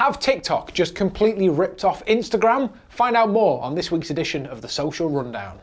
Have TikTok just completely ripped off Instagram? Find out more on this week's edition of the Social Rundown.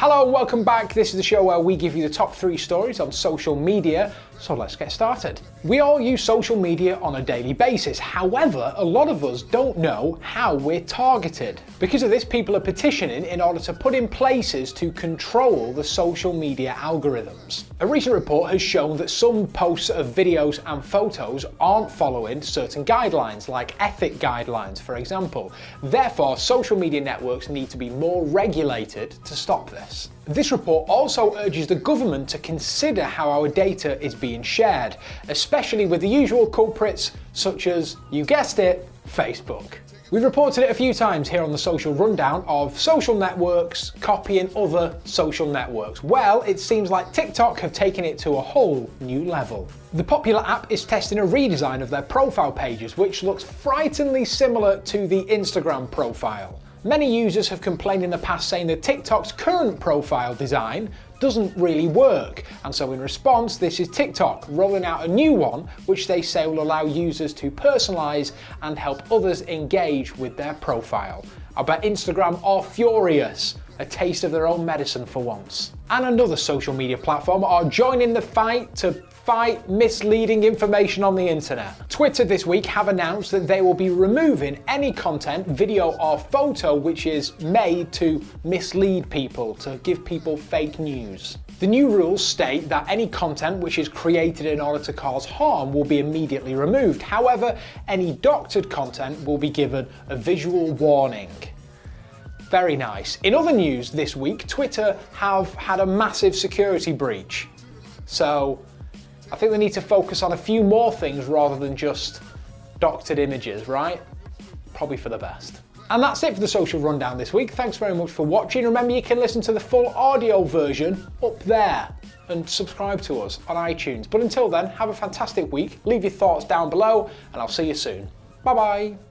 Hello welcome back. This is the show where we give you the top three stories on social media. So let's get started. We all use social media on a daily basis. However, a lot of us don't know how we're targeted. Because of this, people are petitioning in order to put in places to control the social media algorithms. A recent report has shown that some posts of videos and photos aren't following certain guidelines, like ethic guidelines, for example. Therefore, social media networks need to be more regulated to stop this. This report also urges the government to consider how our data is being shared, especially with the usual culprits such as, you guessed it, Facebook. We've reported it a few times here on the social rundown of social networks copying other social networks. Well, it seems like TikTok have taken it to a whole new level. The popular app is testing a redesign of their profile pages, which looks frighteningly similar to the Instagram profile. Many users have complained in the past saying that TikTok's current profile design doesn't really work, and so in response, this is TikTok rolling out a new one which they say will allow users to personalize and help others engage with their profile. I bet Instagram are furious a taste of their own medicine for once. And another social media platform are joining the fight to fight misleading information on the internet. Twitter this week have announced that they will be removing any content, video or photo which is made to mislead people, to give people fake news. The new rules state that any content which is created in order to cause harm will be immediately removed. However, any doctored content will be given a visual warning. Very nice. In other news this week, Twitter have had a massive security breach. So I think they need to focus on a few more things rather than just doctored images, right? Probably for the best. And that's it for the social rundown this week. Thanks very much for watching. Remember, you can listen to the full audio version up there and subscribe to us on iTunes. But until then, have a fantastic week. Leave your thoughts down below, and I'll see you soon. Bye bye.